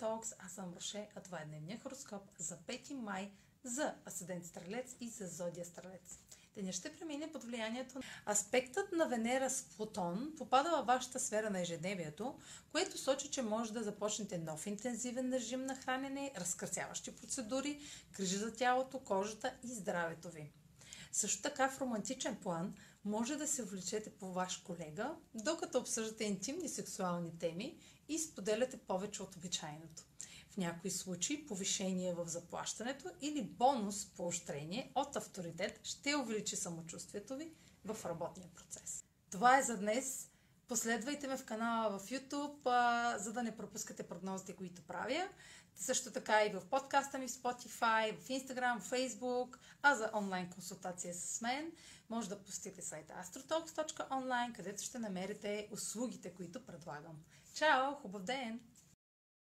Talks. Аз съм Роше, а това е дневния хороскоп за 5 май за Асцендент Стрелец и за Зодия Стрелец. Деня ще премине под влиянието на аспектът на Венера с Плутон попада във вашата сфера на ежедневието, което сочи, че може да започнете нов интензивен режим на хранене, разкърсяващи процедури, грижа за тялото, кожата и здравето ви. Също така в романтичен план може да се влечете по ваш колега, докато обсъждате интимни сексуални теми и споделяте повече от обичайното. В някои случаи повишение в заплащането или бонус поощрение от авторитет ще увеличи самочувствието ви в работния процес. Това е за днес. Последвайте ме в канала в YouTube, за да не пропускате прогнозите, които правя. Също така и в подкаста ми в Spotify, в Instagram, в Facebook, а за онлайн консултация с мен може да посетите сайта astrotalks.online, където ще намерите услугите, които предлагам. Чао! Хубав ден!